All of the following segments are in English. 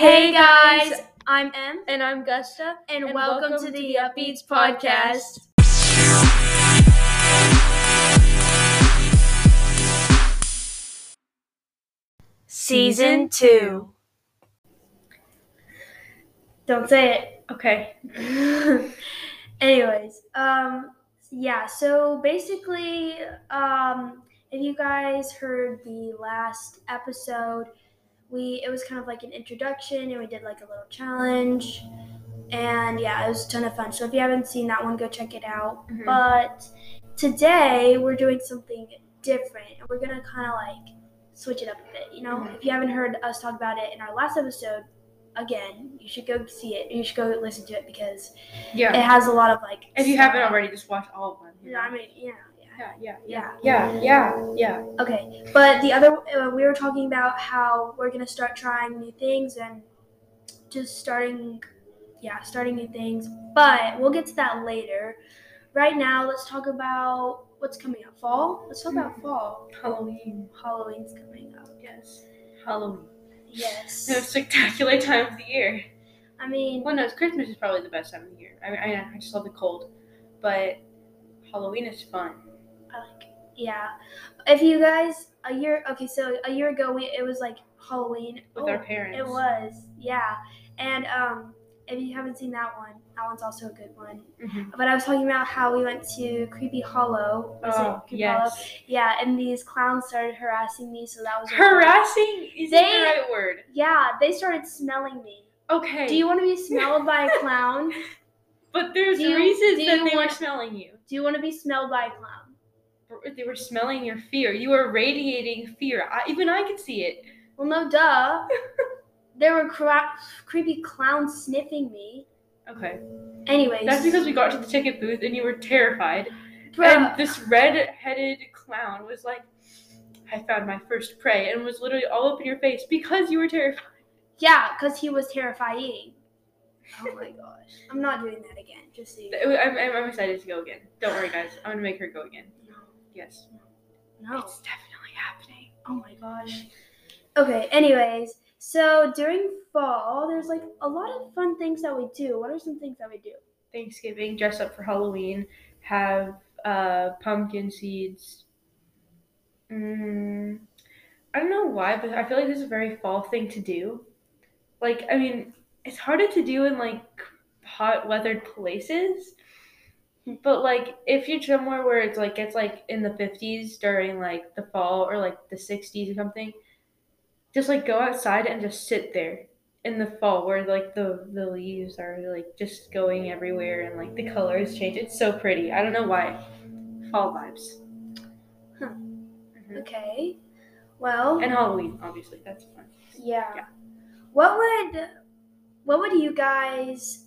Hey guys, I'm Em, And I'm Gusta. and, welcome, to the Upbeatz podcast. Season two. Don't say it. Okay. Anyways, um, yeah. So basically, um, if you guys heard the last episode, we it was kind of like an introduction, and we did like a little challenge, and yeah, it was a ton of fun. So if you haven't seen that one, go check it out. Mhm. But today we're doing something different, and we're gonna kind of like switch it up a bit. You know, Mhm. if you haven't heard us talk about it in our last episode. Again, you should go see it. You should go listen to it because yeah. it has a lot of like. If you haven't already, just watch all of them. you Yeah, I mean, yeah, yeah. Yeah, Yeah. yeah, yeah, yeah. Okay, but the other, uh, we were talking about how we're gonna start trying new things and just starting, yeah, starting new things. But we'll get to that later. Right now, let's talk about what's coming up. Fall. Let's talk about fall. Halloween. Halloween's coming up. Yes. Halloween. Yes. The spectacular time of the year. I mean, Well, no, Christmas is probably the best time of the year. I mean, I, I just love the cold, but Halloween is fun. Yeah. If you guys a year, okay, so a year ago we it was like Halloween With Oh, our parents. It was, yeah. And um, if you haven't seen that one, that one's also a good one. Mhm. But I was talking about how we went to Creepy Hollow. Was Oh, it Creepy Hollow? yes. Yeah, and these clowns started harassing me, so that was Harassing They- the right word. Yeah, they started smelling me. Okay. Do you want to be smelled by a clown? but there's you- reasons that they were want- smelling you. Do you want to be smelled by a clown? They were smelling your fear. You were radiating fear. I, even I could see it. Well, no, duh. there were cra- creepy clowns sniffing me. Okay. Anyways, That's because we got to the ticket booth and you were terrified. Bruh, And this red-headed clown was like, "I found my first prey," and was literally all up in your face because you were terrified. yeah, because he was terrifying. Oh my gosh, I'm not doing that again. Just so you know. I'm, I'm, I'm excited to go again. Don't worry, guys. I'm gonna make her go again. Yes. No. It's definitely happening. Oh my gosh. Okay, anyways, so during fall, there's like a lot of fun things that we do. What are some things that we do? Thanksgiving, dress up for Halloween, have uh, pumpkin seeds. Mm, I don't know why, but I feel like this is a very fall thing to do. Like, I mean, it's harder to do in like hot weathered places. But like, if you're somewhere where it's like it's like in the 50s during like the fall or like the 60s or something, just like go outside and just sit there in the fall where like the the leaves are like just going everywhere and like the colors change. It's so pretty. I don't know why. Fall vibes. Huh. Mhm. Okay. Well, And Halloween, obviously. That's fun. yeah. yeah. What would what would you guys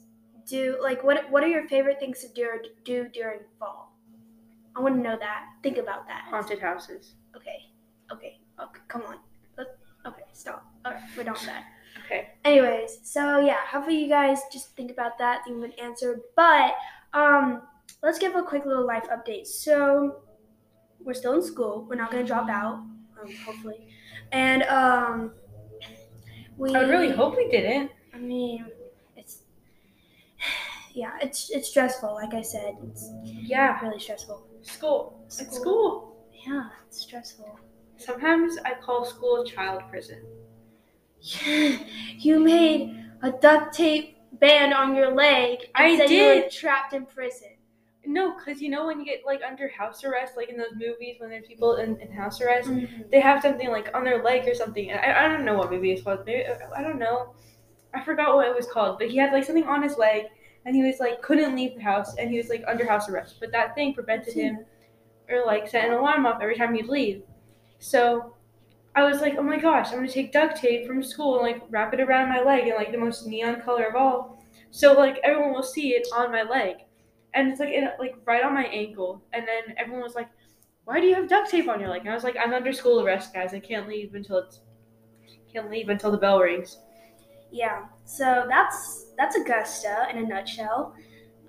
do? Like, what what are your favorite things to do do during fall? I want to know that. Think about that. Haunted houses. Okay. Okay. Okay. Come on. Let- Okay. Stop. All right. We're done with that. Okay. Anyways, so yeah, hopefully you guys just think about that, think of an answer. But um, let's give a quick little life update. So we're still in school. We're not gonna drop out, um, hopefully. And um, we. I really hope we didn't. I mean, yeah, it's it's stressful. Like I said, it's Yeah. really stressful. School. It's school. Yeah, it's stressful. Sometimes I call school child prison. Yeah, you made a duct tape band on your leg and I said you were trapped in prison. No, because you know when you get like under house arrest, like in those movies when there's people in, in house arrest, Mm-hmm. they have something like on their leg or something. I, I don't know what movie it's called. Maybe I don't know. I forgot what it was called. But he had like something on his leg, and he was like couldn't leave the house, and he was like under house arrest. But that thing prevented him, or like set an alarm off every time he'd leave. So I was like, oh my gosh, I'm gonna take duct tape from school and like wrap it around my leg in like the most neon color of all, so like everyone will see it on my leg, and it's like in, like right on my ankle. And then everyone was like, why do you have duct tape on your leg? And I was like, I'm under school arrest, guys. I can't leave until it's can't leave until the bell rings. Yeah. So that's that's Augusta in a nutshell.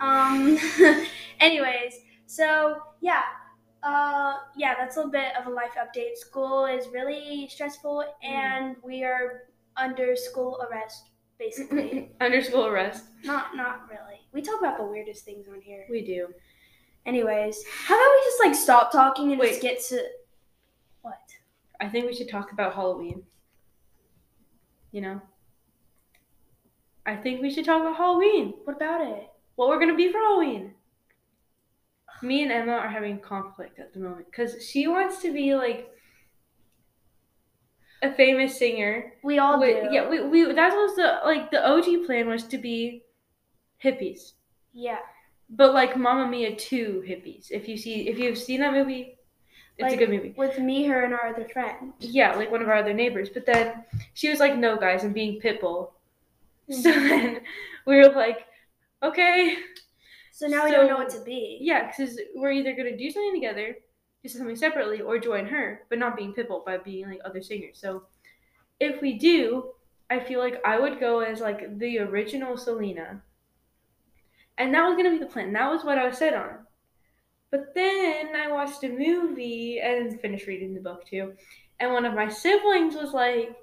Um. anyways, so yeah, Uh, yeah, that's a little bit of a life update. School is really stressful, and we are under school arrest basically. Under school arrest. not not really. We talk about the weirdest things on here. We do. Anyways, how about we just like stop talking and Wait. just get to what? I think we should talk about Halloween. You know? I think we should talk about Halloween. What about it? What we're gonna be for Halloween. Me and Emma are having conflict at the moment because she wants to be like a famous singer. We all Wait, do. yeah, we, we that was the like the OG plan was to be hippies. Yeah. But like Mamma Mia 2 hippies. If you see if you've seen that movie, it's Like- a good movie. With me, her, and our other friend. Yeah, like one of our other neighbors. But then she was like, "No, guys, I'm being Pitbull." So then we were like, "Okay, So now we don't know what to be. yeah," because we're either gonna do something together, do something separately, or join her, but not being Pitbull by being like other singers. So if we do, I feel like I would go as like the original Selena, and that was gonna be the plan. That was what I was set on. But then I watched a movie and finished reading the book too, and one of my siblings was like,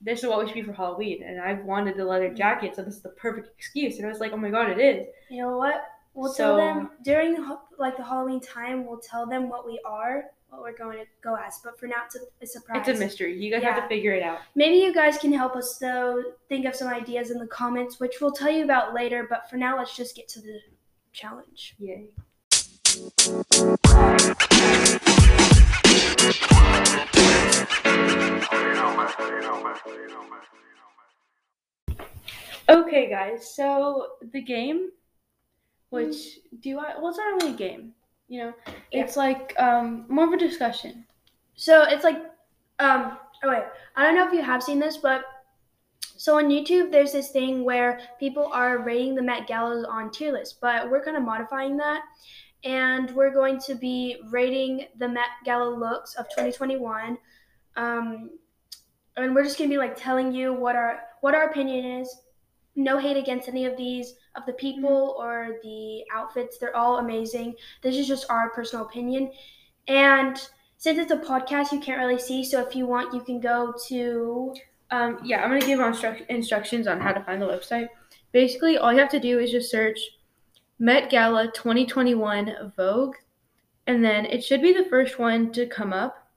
"This is what we should be for Halloween," and I've wanted the leather mm. jacket, so this is the perfect excuse. And I was like, "Oh my god, it is!" You know what? We'll So- tell them during like the Halloween time. We'll tell them what we are, what we're going to go as. But for now, it's a, a surprise. It's a mystery. You guys have to figure it out. Maybe you guys can help us though. Think of some ideas in the comments, which we'll tell you about later. But for now, let's just get to the challenge. Yay. Okay, guys. So the game, which do I? Well, it's not really a game. You know, Yeah. it's like um more of a discussion. So it's like, um, oh wait, I don't know if you have seen this, but so on YouTube, there's this thing where people are rating the Met Galas on tier list, but we're kind of modifying that, and we're going to be rating the Met Gala looks of 2021, um, and we're just gonna be like telling you what our what our opinion is. No hate against any of these of the people or the outfits; they're all amazing. This is just our personal opinion, and since it's a podcast, you can't really see. So if you want, you can go to Um, yeah, I'm gonna give instruc- instructions on how to find the website. Basically, all you have to do is just search Met Gala 2021 Vogue, and then it should be the first one to come up.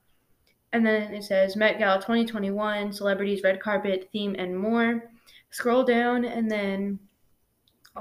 And then it says Met Gala 2021 Celebrities, Red Carpet, Theme, and more. Scroll down, and then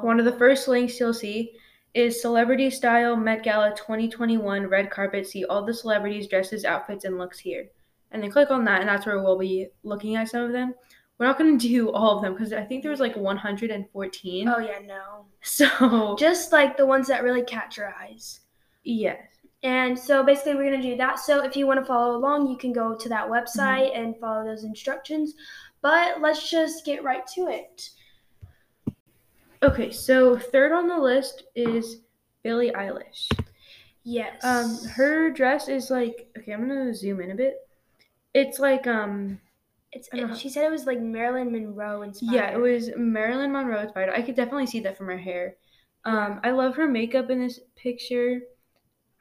one of the first links you'll see is Celebrity Style Met Gala 2021 Red Carpet. See all the celebrities' dresses, outfits, and looks here and then click on that, and that's where we'll be looking at some of them. We're not going to do all of them because I think there was like 114. oh yeah no, So just like the ones that really catch your eyes. yes, And so basically, we're gonna do that. So if you want to follow along, you can go to that website and follow those instructions. But let's just get right to it. okay. So third on the list is Billie Eilish. Yes. Um, her dress is like okay. I'm gonna zoom in a bit. It's like um it's I she said it was like Marilyn Monroe inspired. yeah, it was Marilyn Monroe inspired. I could definitely see that from her hair. Um, I love her makeup in this picture.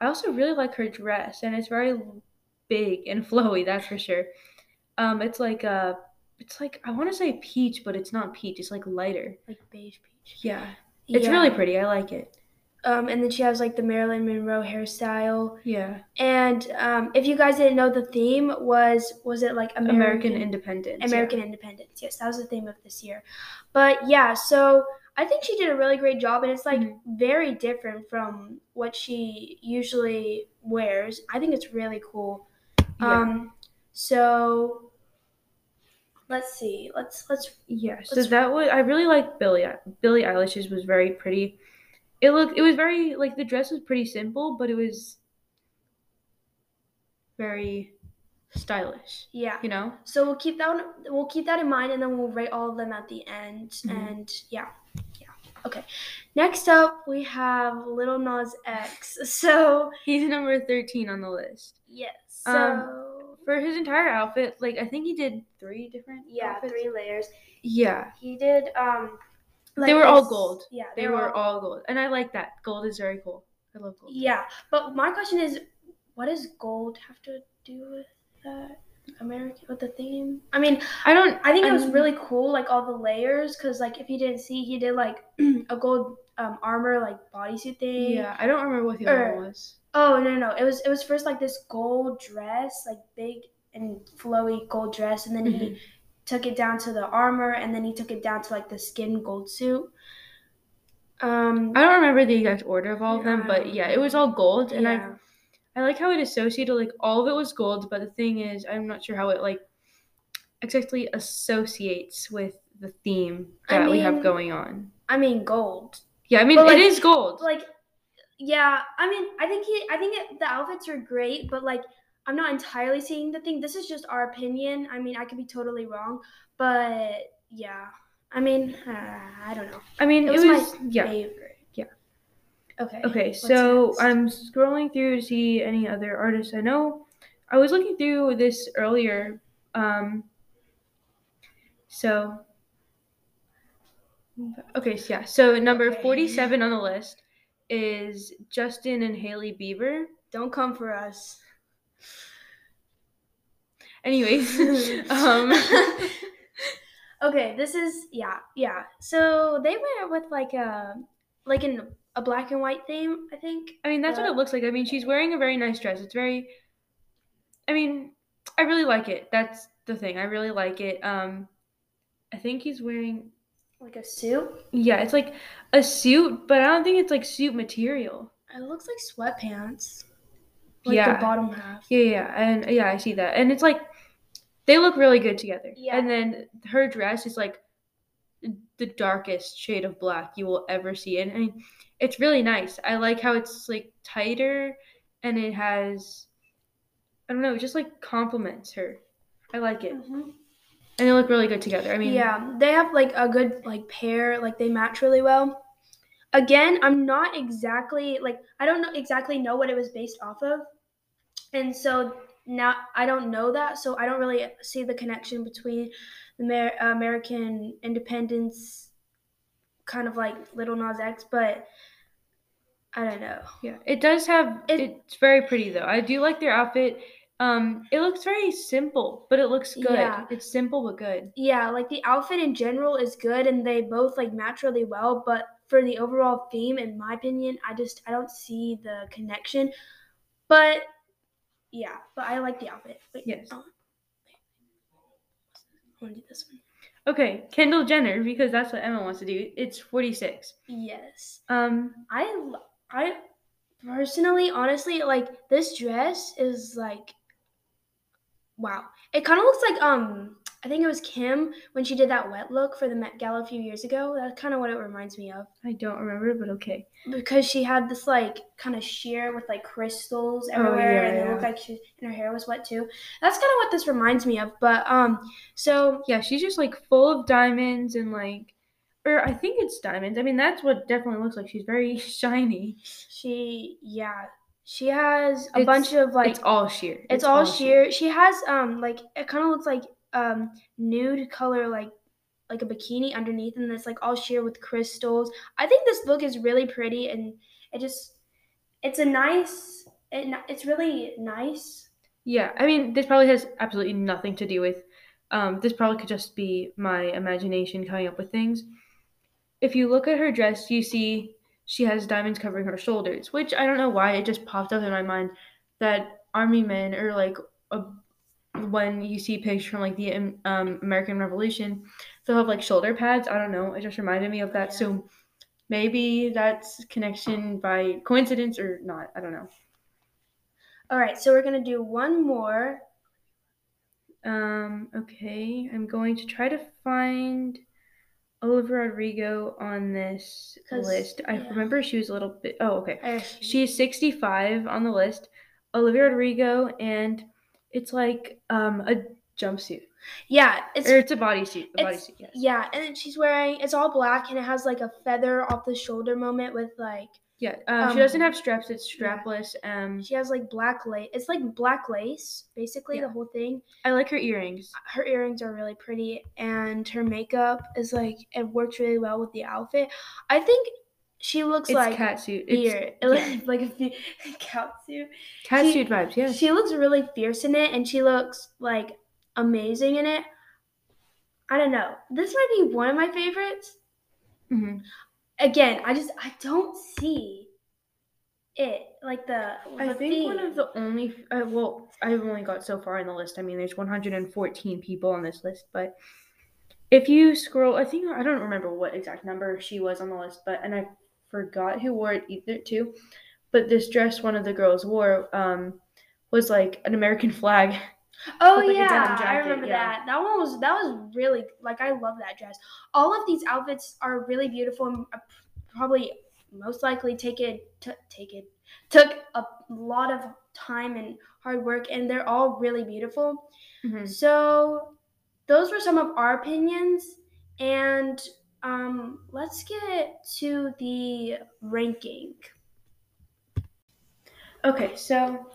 I also really like her dress, and it's very big and flowy. That's for sure. Um, it's like uh it's like I want to say peach, but it's not peach. It's like lighter. like beige peach. Yeah, it's Yeah. really pretty. I like it. Um, and then she has like the Marilyn Monroe hairstyle. Yeah, And um, if you guys didn't know, the theme was was it like American, American independence. yeah. American Independence? Yes, that was the theme of this year. But yeah, so I think she did a really great job, and it's like Mhm. very different from what she usually wears. I think it's really cool. Yeah. Um, so let's see. Let's let's Yeah, so Let's- that was I really like Billie Billie Eilish's was very pretty. It looked it was very like the dress was pretty simple, but it was very stylish. yeah. You know? So we'll keep that one, we'll keep that in mind, and then we'll rate all of them at the end. Mhm. And yeah, yeah. Okay. Next up, we have Little Nas X. So He's number thirteen on the list. yes. So Um, For his entire outfit, like I think he did three different yeah, outfits. three layers. Yeah. He did. Um, They were all gold. Yeah, They were all gold. And I like that. Gold is very cool. I love gold. Yeah, but my question is, what does gold have to do with that? American with the theme. I mean, I don't. I think it was really cool, like all the layers, because like if you didn't see, he did like a gold um, armor like bodysuit thing. Yeah, I don't remember what the other Or- one was. Oh no no, it was it was first like this gold dress, like big and flowy gold dress, and then Mm-hmm. he took it down to the armor, and then he took it down to like the skin gold suit. Um, I don't remember the exact order of all of them, but yeah, it was all gold, and I yeah. I like how it associated like all of it was gold, but the thing is, I'm not sure how it like exactly associates with the theme I that we have going on. I mean gold. Yeah, I mean But, like- it is gold. like yeah i mean i think he i think it, the outfits are great but like i'm not entirely seeing the thing this is just our opinion i mean i could be totally wrong but yeah i mean uh, i don't know I mean it it was was, my yeah. favorite Yeah. okay Okay, so next? I'm scrolling through to see any other artists I know. I was looking through this earlier. Um, so, okay, so yeah. So number Okay. 47 on the list is Justin and Hailey Bieber. don't come for us Anyways, um, okay this is yeah yeah so they went with like a like in a black and white theme i think I mean, that's what Uh, it looks like. I mean, she's wearing a very nice dress. It's very, I mean, I really like it. That's the thing. I really like it. Um, I think he's wearing like a suit Yeah, it's like a suit, but I don't think it's like suit material. it looks like sweatpants like yeah. the bottom half yeah, yeah, and yeah, I see that, and it's like they look really good together. Yeah. And then her dress is like the darkest shade of black you will ever see, and I mean, it's really nice. I like how it's like tighter, and it has, I don't know, it just like complements her. I like it, Mhm. and they look really good together. I mean, yeah, they have like a good like pair, like they match really well. Again, I'm not exactly like I don't know exactly know what it was based off of. And so now I don't know that, so I don't really see the connection between the Amer- American independence kind of like Little Nas X, but I don't know. Yeah, it does have. It- it's very pretty though. I do like their outfit. Um, it looks very simple, but it looks good. Yeah. It's simple but good. Yeah, like the outfit in general is good and they both like match really well, but for the overall theme, in my opinion, I just I don't see the connection. But yeah, but I like the outfit. Wait, Yes. oh. I want to do this one. Okay, Kendall Jenner because that's what Emma wants to do. It's forty six. Yes, Um, I I personally, honestly, like this dress is like, wow. It kind of looks like um. I think it was Kim when she did that wet look for the Met Gala a few years ago. That's kind of what it reminds me of. I don't remember, but okay. because she had this like kind of sheer with like crystals Oh, everywhere yeah, and it yeah. looked like she and her hair was wet too that's kind of what this reminds me of but um so Yeah, she's just like full of diamonds and like, or I think it's diamonds. I mean, that's what definitely looks like. She's very shiny. she yeah she has a It's- bunch of like it's all sheer. it's, all, sheer. she has um like it kind of looks like um nude color like like a bikini underneath and it's like all sheer with crystals i think this look is really pretty and it just it's a nice it, it's really nice Yeah, I mean, this probably has absolutely nothing to do with. Um, this probably could just be my imagination coming up with things. If you look at her dress, you see she has diamonds covering her shoulders, which I don't know why it just popped up in my mind that army men or like a, when you see pictures from like the um, American Revolution, they'll have like shoulder pads. I don't know. It just reminded me of that. Yeah. So maybe that's connection by coincidence or not. I don't know. All right, so we're gonna do one more. Um, okay, I'm going to try to find Olivia Rodrigo on this list. I yeah. remember she was a little bit. Oh, okay. She's 65 on the list. Olivia Rodrigo, and it's like um a jumpsuit yeah, it's or it's a bodysuit. A bodysuit, yes. yeah, and then she's wearing it's all black and it has like a feather off the shoulder moment with like Yeah. Um, she Um, doesn't have straps. It's yeah. strapless. Um, she has like black lace. It's like black lace, basically Yeah. the whole thing. I like her earrings. Her earrings are really pretty, and her makeup is like it works really well with the outfit. I think she looks It's like cat suit. It's fear, yeah. like a fe- cat suit. cat she- suit vibes. Yeah. She looks really fierce in it, and she looks like amazing in it. I don't know. This might be one of my favorites. hmm Again, I just I don't see it like the. I the think one of the only uh, well, I've only got so far in the list. I mean, there's 114 people on this list, but if you scroll, I think I don't remember what exact number she was on the list, but and I forgot who wore it either too. But this dress one of the girls wore um, was like an American flag. Oh with, like, yeah, I remember yeah. that. That one was that was really like I love that dress. All of these outfits are really beautiful and uh, probably most likely take it t- take it took a lot of time and hard work and they're all really beautiful. Mhm. So those were some of our opinions and um let's get to the ranking. Okay, so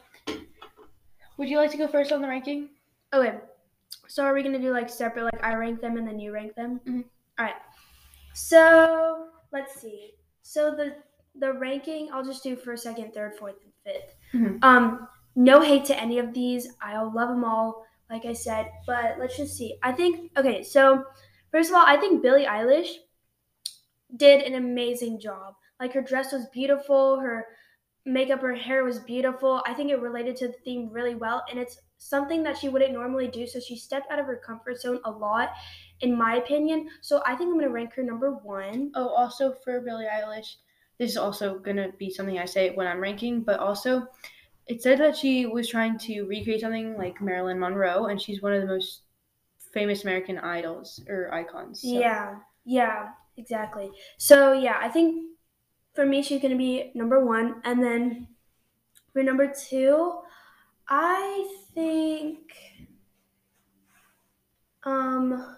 would you like to go first on the ranking? Okay. So are we gonna do like separate, like I rank them and then you rank them? Mhm. All right. So let's see. So the the ranking I'll just do first, second, third, fourth, and 5th Mhm. Um, no hate to any of these. I'll love them all, like I said. But let's just see. I think okay. So first of all, I think Billie Eilish did an amazing job. Like her dress was beautiful. Her makeup, her hair was beautiful. I think it related to the theme really well, and it's something that she wouldn't normally do. So she stepped out of her comfort zone a lot, in my opinion. So I think I'm gonna rank her number one. Oh, also for Billie Eilish, this is also gonna be something I say when I'm ranking, but also it said that she was trying to recreate something like Marilyn Monroe, and she's one of the most famous American idols or icons. so- Yeah, yeah, exactly. So yeah, I think for me she's gonna be number one, and then for number two, I think um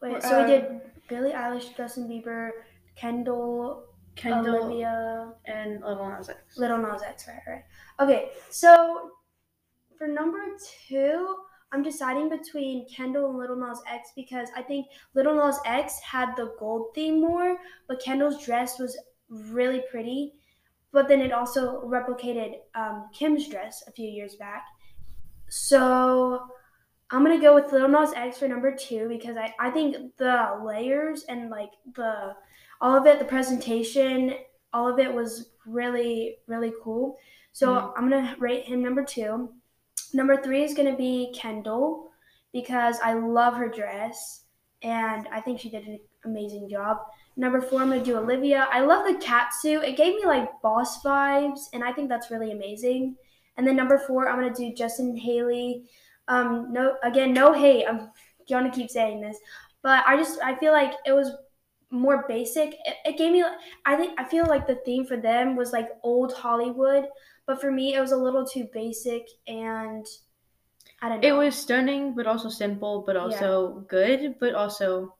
wait, so we Uh, did Billie Eilish, Justin Bieber, Kendall, Kendall Olivia, and Lil Nas X. Little Nas X, right, right. Okay, so for number two, I'm deciding between Kendall and Little Nas X because I think Little Nas X had the gold theme more, but Kendall's dress was really pretty. But then it also replicated um, Kim's dress a few years back. So I'm gonna go with Little Nas X for number two because I, I think the layers and like the all of it, the presentation, all of it was really, really cool. So Mhm. I'm gonna rate him number two. Number three is gonna be Kendall because I love her dress and I think she did an amazing job. Number four, I'm gonna do Olivia. I love the cat suit. It gave me like boss vibes, and I think that's really amazing. And then number four, I'm gonna do Justin Hailey. Um, no, again, no hate. I'm gonna keep saying this, but I just I feel like it was more basic. It, it gave me. I think I feel like the theme for them was like old Hollywood, but for me, it was a little too basic, and I don't know. It was stunning, but also simple, but also good, but also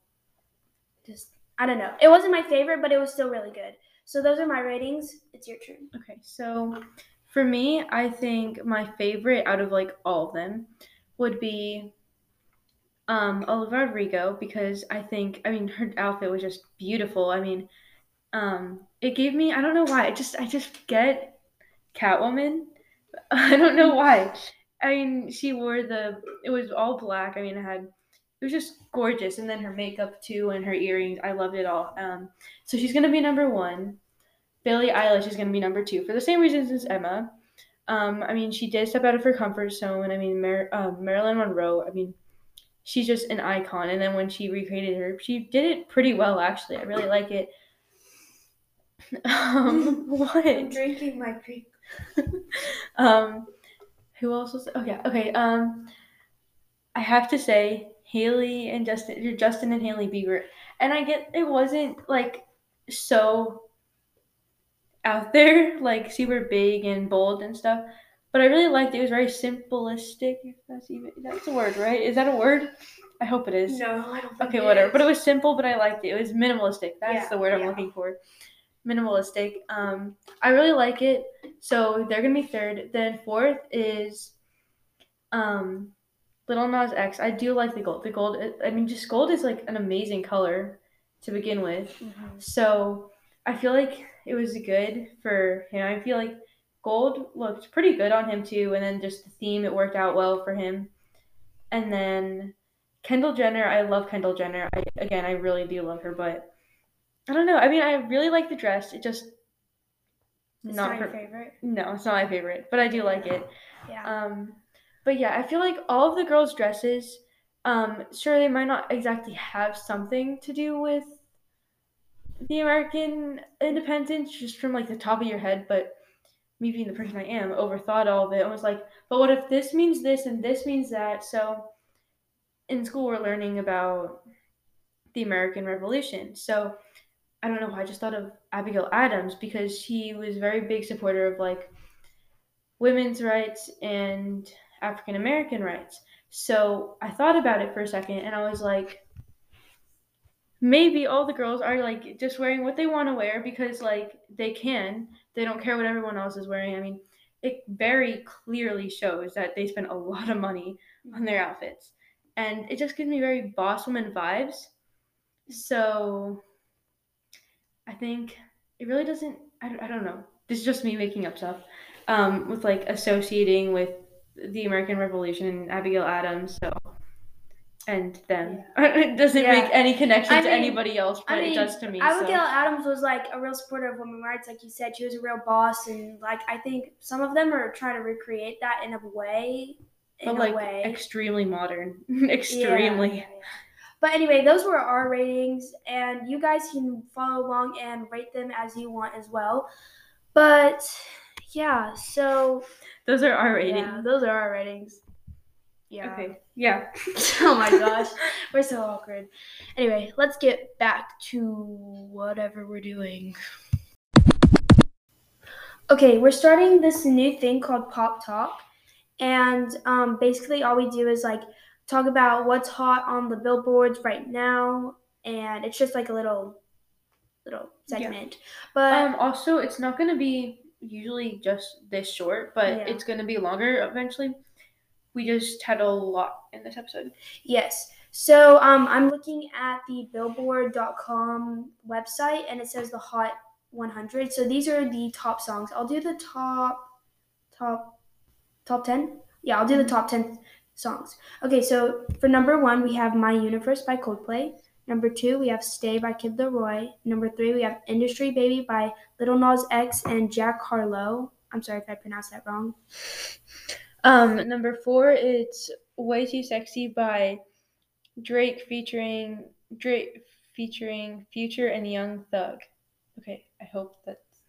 just I don't know. It wasn't my favorite, but it was still really good. So those are my ratings. It's your turn. Okay, so for me, I think my favorite out of like all of them would be um Olivia Rodrigo because I think I mean her outfit was just beautiful. I mean, um it gave me I don't know why. I just I just get Catwoman. I don't know why. I mean, she wore the it was all black. I mean, it had it was just gorgeous and then her makeup too and her earrings. I loved it all. Um so she's going to be number 1. Billie Eilish is going to be number two for the same reasons as Emma. Um, I mean, she did step out of her comfort zone. I mean, Mar- um, Marilyn Monroe. I mean, she's just an icon. And then when she recreated her, she did it pretty well. Actually, I really like it. um, what? drinking my drink. um, who else was? Oh yeah, okay. Um, I have to say Hailey and Justin, Justin and Hailey Bieber, and I get it wasn't like so out there, like super big and bold and stuff. But I really liked it. It was very simplistic. If that's even that's a word, right? Is that a word? I hope it is. No, I don't. Think Okay, whatever. is. But it was simple, but I liked it. It was minimalistic. That's Yeah, the word I'm yeah. looking for. Minimalistic. Um, I really like it. So they're gonna be third. Then fourth is, um, Little Nas X. I do like the gold. The gold. I mean, just gold is like an amazing color to begin with. Mm-hmm. So I feel like it was good for him. I feel like gold looked pretty good on him too, and then just the theme it worked out well for him. And then Kendall Jenner, I love Kendall Jenner. I again, I really do love her, but I don't know. I mean, I really like the dress. It just It's not not your her. favorite. No, it's not my favorite, but I do like it. Yeah. Um, but yeah, I feel like all of the girls' dresses, um, sure they might not exactly have something to do with the American independence, just from like the top of your head, but me being the person I am, overthought all of it and was like, but what if this means this and this means that? So in school we're learning about the American Revolution. So I don't know, I just thought of Abigail Adams because she was a very big supporter of like women's rights and African American rights. So I thought about it for a second and I was like, maybe all the girls are like just wearing what they want to wear because like they can. They don't care what everyone else is wearing. I mean, it very clearly shows that they spend a lot of money on their outfits. And it just gives me very boss woman vibes. So I think it really doesn't, I, don't- I don't know. This is just me making up stuff um, with like associating with the American Revolution and Abigail Adams. So, and them. it doesn't Yeah. make any connection I to mean- anyebody else, but I mean, it does to me. Abigail so. Adams was like a real supporter of women's rights, like you said. She was a real boss, and like I think some of them are trying to recreate that in a way. In But like a way, extremely modern. Extremely. yeah, yeah. But anyway, those were our ratings, and you guys can follow along and rate them as you want as well. But yeah, so Those are our ratings. yeah, those are our ratings. Yeah. Okay. Yeah. oh my gosh, we're so awkward. Anyway, let's get back to whatever we're doing. Okay, we're starting this new thing called Pop Talk, and um, basically all we do is like talk about what's hot on the billboards right now, and it's just like a little, little Yeah. segment. But Um, also, it's not going to be usually just this short, but Yeah. it's going to be longer eventually. We just had a lot in this episode. Yes. So um, I'm looking at the Billboard.com website, and it says the Hot 100. So these are the top songs. I'll do the top, top, top 10. Yeah, I'll do the top 10 songs. Okay, so for number one, we have My Universe by Coldplay. Number two, we have Stay by Kid LAROI. Number three, we have Industry Baby by Little Nas X and Jack Harlow. I'm sorry if I pronounced that wrong. Um, number four, it's Way Too Sexy by Drake featuring Drake featuring Future and Young Thug. Okay, I hope that's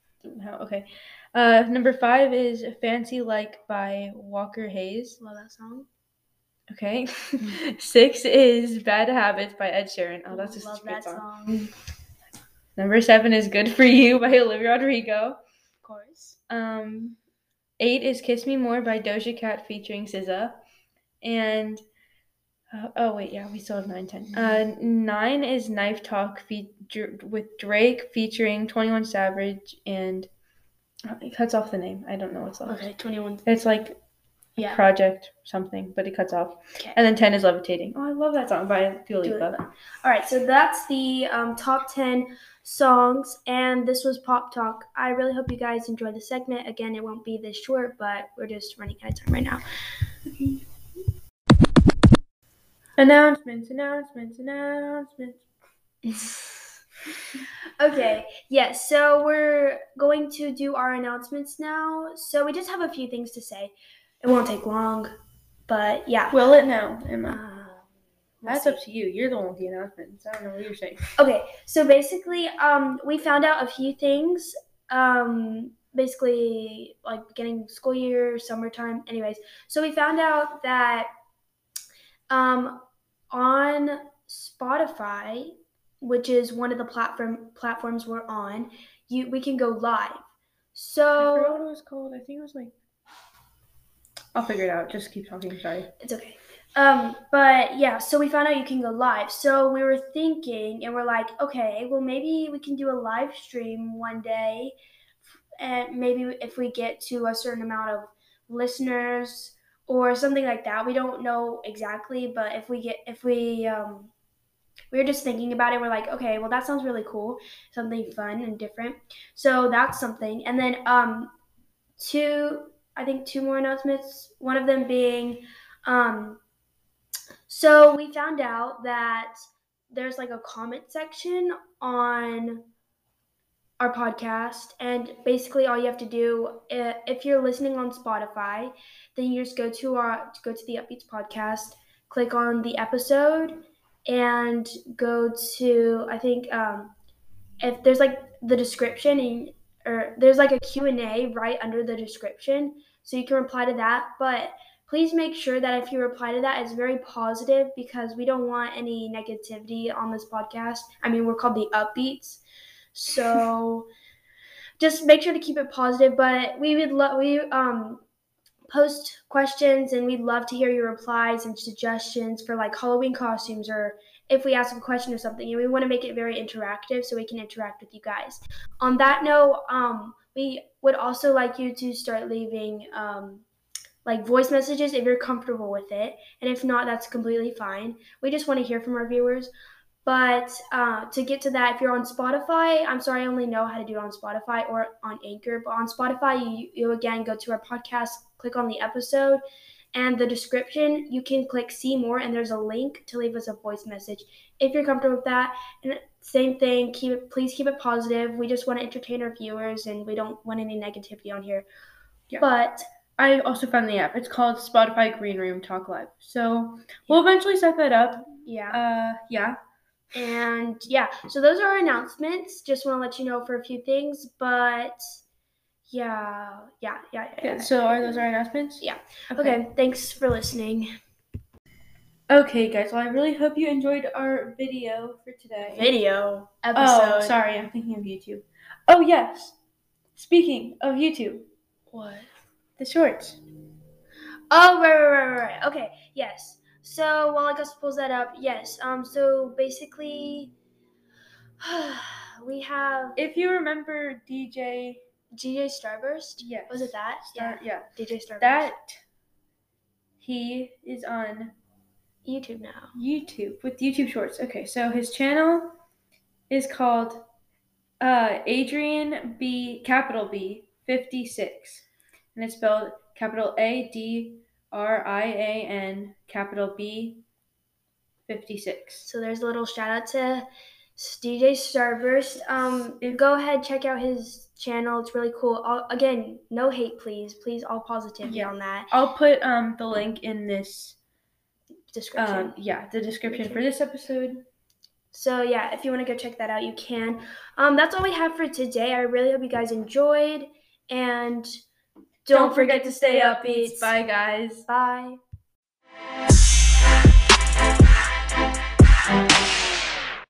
how. Okay. Uh, number five is Fancy Like by Walker Hayes. Love that song. Okay. Six is Bad Habits by Ed Sheeran. Oh, that's a Love such a good that song. song. Number seven is Good for You by Olivia Rodrigo. Of course. Um, eight is Kiss Me More by Doja Cat featuring SZA. And uh, oh wait, yeah, we still have nine, ten. Uh, nine is Knife Talk fe- Dr- with Drake featuring Twenty One Savage and uh, it cuts off the name. I don't know what's left. Okay, 21. It's like Yeah. Project something, but it cuts off. Okay. And then ten is Levitating. Oh, I love that song by Dua Dua Lipa. All right, so that's the um, top 10 songs, and this was Pop Talk. I really hope you guys enjoyed the segment. Again, it won't be this short, but we're just running out of time right now. Announcements, announcements, announcements. okay, yes, so we're going to do our announcements now. So we just have a few things to say. It won't take long, but yeah. Will it now, Emma? Um, That's up to you. You're the one with the announcements. I don't know what you're saying. Okay, so basically, um, we found out a few things. Um, basically, like beginning school year, summertime. Anyways, so we found out that um, on Spotify, which is one of the platform platforms we're on, you we can go live. I forgot So what it was called. I think it was like. I'll figure it out. Just keep talking. Sorry. it's okay. Um, but yeah, so we found out you can go live. So we were thinking, and we're like, okay, well maybe we can do a live stream one day, and maybe if we get to a certain amount of listeners or something like that. We don't know exactly, but if we get if we um we were just thinking about it. We're like, okay, well that sounds really cool, something fun and different. So that's something. And then um two I think two more announcements. One of them being um so we found out that there's like a comment section on our podcast and basically all you have to do if you're listening on spotify then you just go to our go to the upbeatz podcast click on the episode and go to i think um, if there's like the description and or there's like a q&a right under the description so you can reply to that. But please make sure that if you reply to that it's very positive because we don't want any negativity on this podcast. I mean we're called the upbeatz. So just make sure to keep it positive. But we would love we um post questions and we'd love to hear your replies and suggestions for like Halloween costumes or if we ask a question or something and we want to make it very interactive so we can interact with you guys. On that note, um, we would also like you to start leaving um, like voice messages if you're comfortable with it. And if not, that's completely fine. We just want to hear from our viewers. But uh, to get to that, if you're on Spotify, I'm sorry, I only know how to do it on Spotify or on Anchor. But on Spotify, you, you again go to our podcast, click on the episode, and the description. You can click see more, and there's a link to leave us a voice message if you're comfortable with that. And same thing, keep it, please keep it positive. We just want to entertain our viewers, and we don't want any negativity on here. Yeah. But I also found the app. It's called Spotify Green Room Talk Live. So we'll eventually set that up. Yeah. Uh, yeah. And yeah, so those are our announcements. Just want to let you know for a few things, but yeah, yeah, yeah. yeah, yeah. So are those our announcements? Yeah. Okay. okay. Thanks for listening. Okay, guys. Well, I really hope you enjoyed our video for today. Video oh, episode. Oh, sorry. I'm thinking of YouTube. Oh yes. Speaking of YouTube. What? The shorts. Oh right, right, right, right. Okay. Yes. So while I just pulls that up, yes. Um. So basically, we have. If you remember DJ. DJ Starburst. Yeah. Was it that? Star- yeah. yeah. DJ Starburst. That. He is on. YouTube now. YouTube with YouTube Shorts. Okay, so his channel is called uh, Adrian B capital B fifty six, and it's spelled capital A D R I A N capital B 56. So there's a little shout out to DJ Starburst. Um, go ahead, check out his channel. It's really cool. All, again, no hate, please. Please, all positivity yeah. on that. I'll put um the link in this description. Um, yeah, the description for this episode. So yeah, if you want to go check that out, you can. Um, that's all we have for today. I really hope you guys enjoyed and. Don't forget to stay upbeat. Bye, guys. Bye.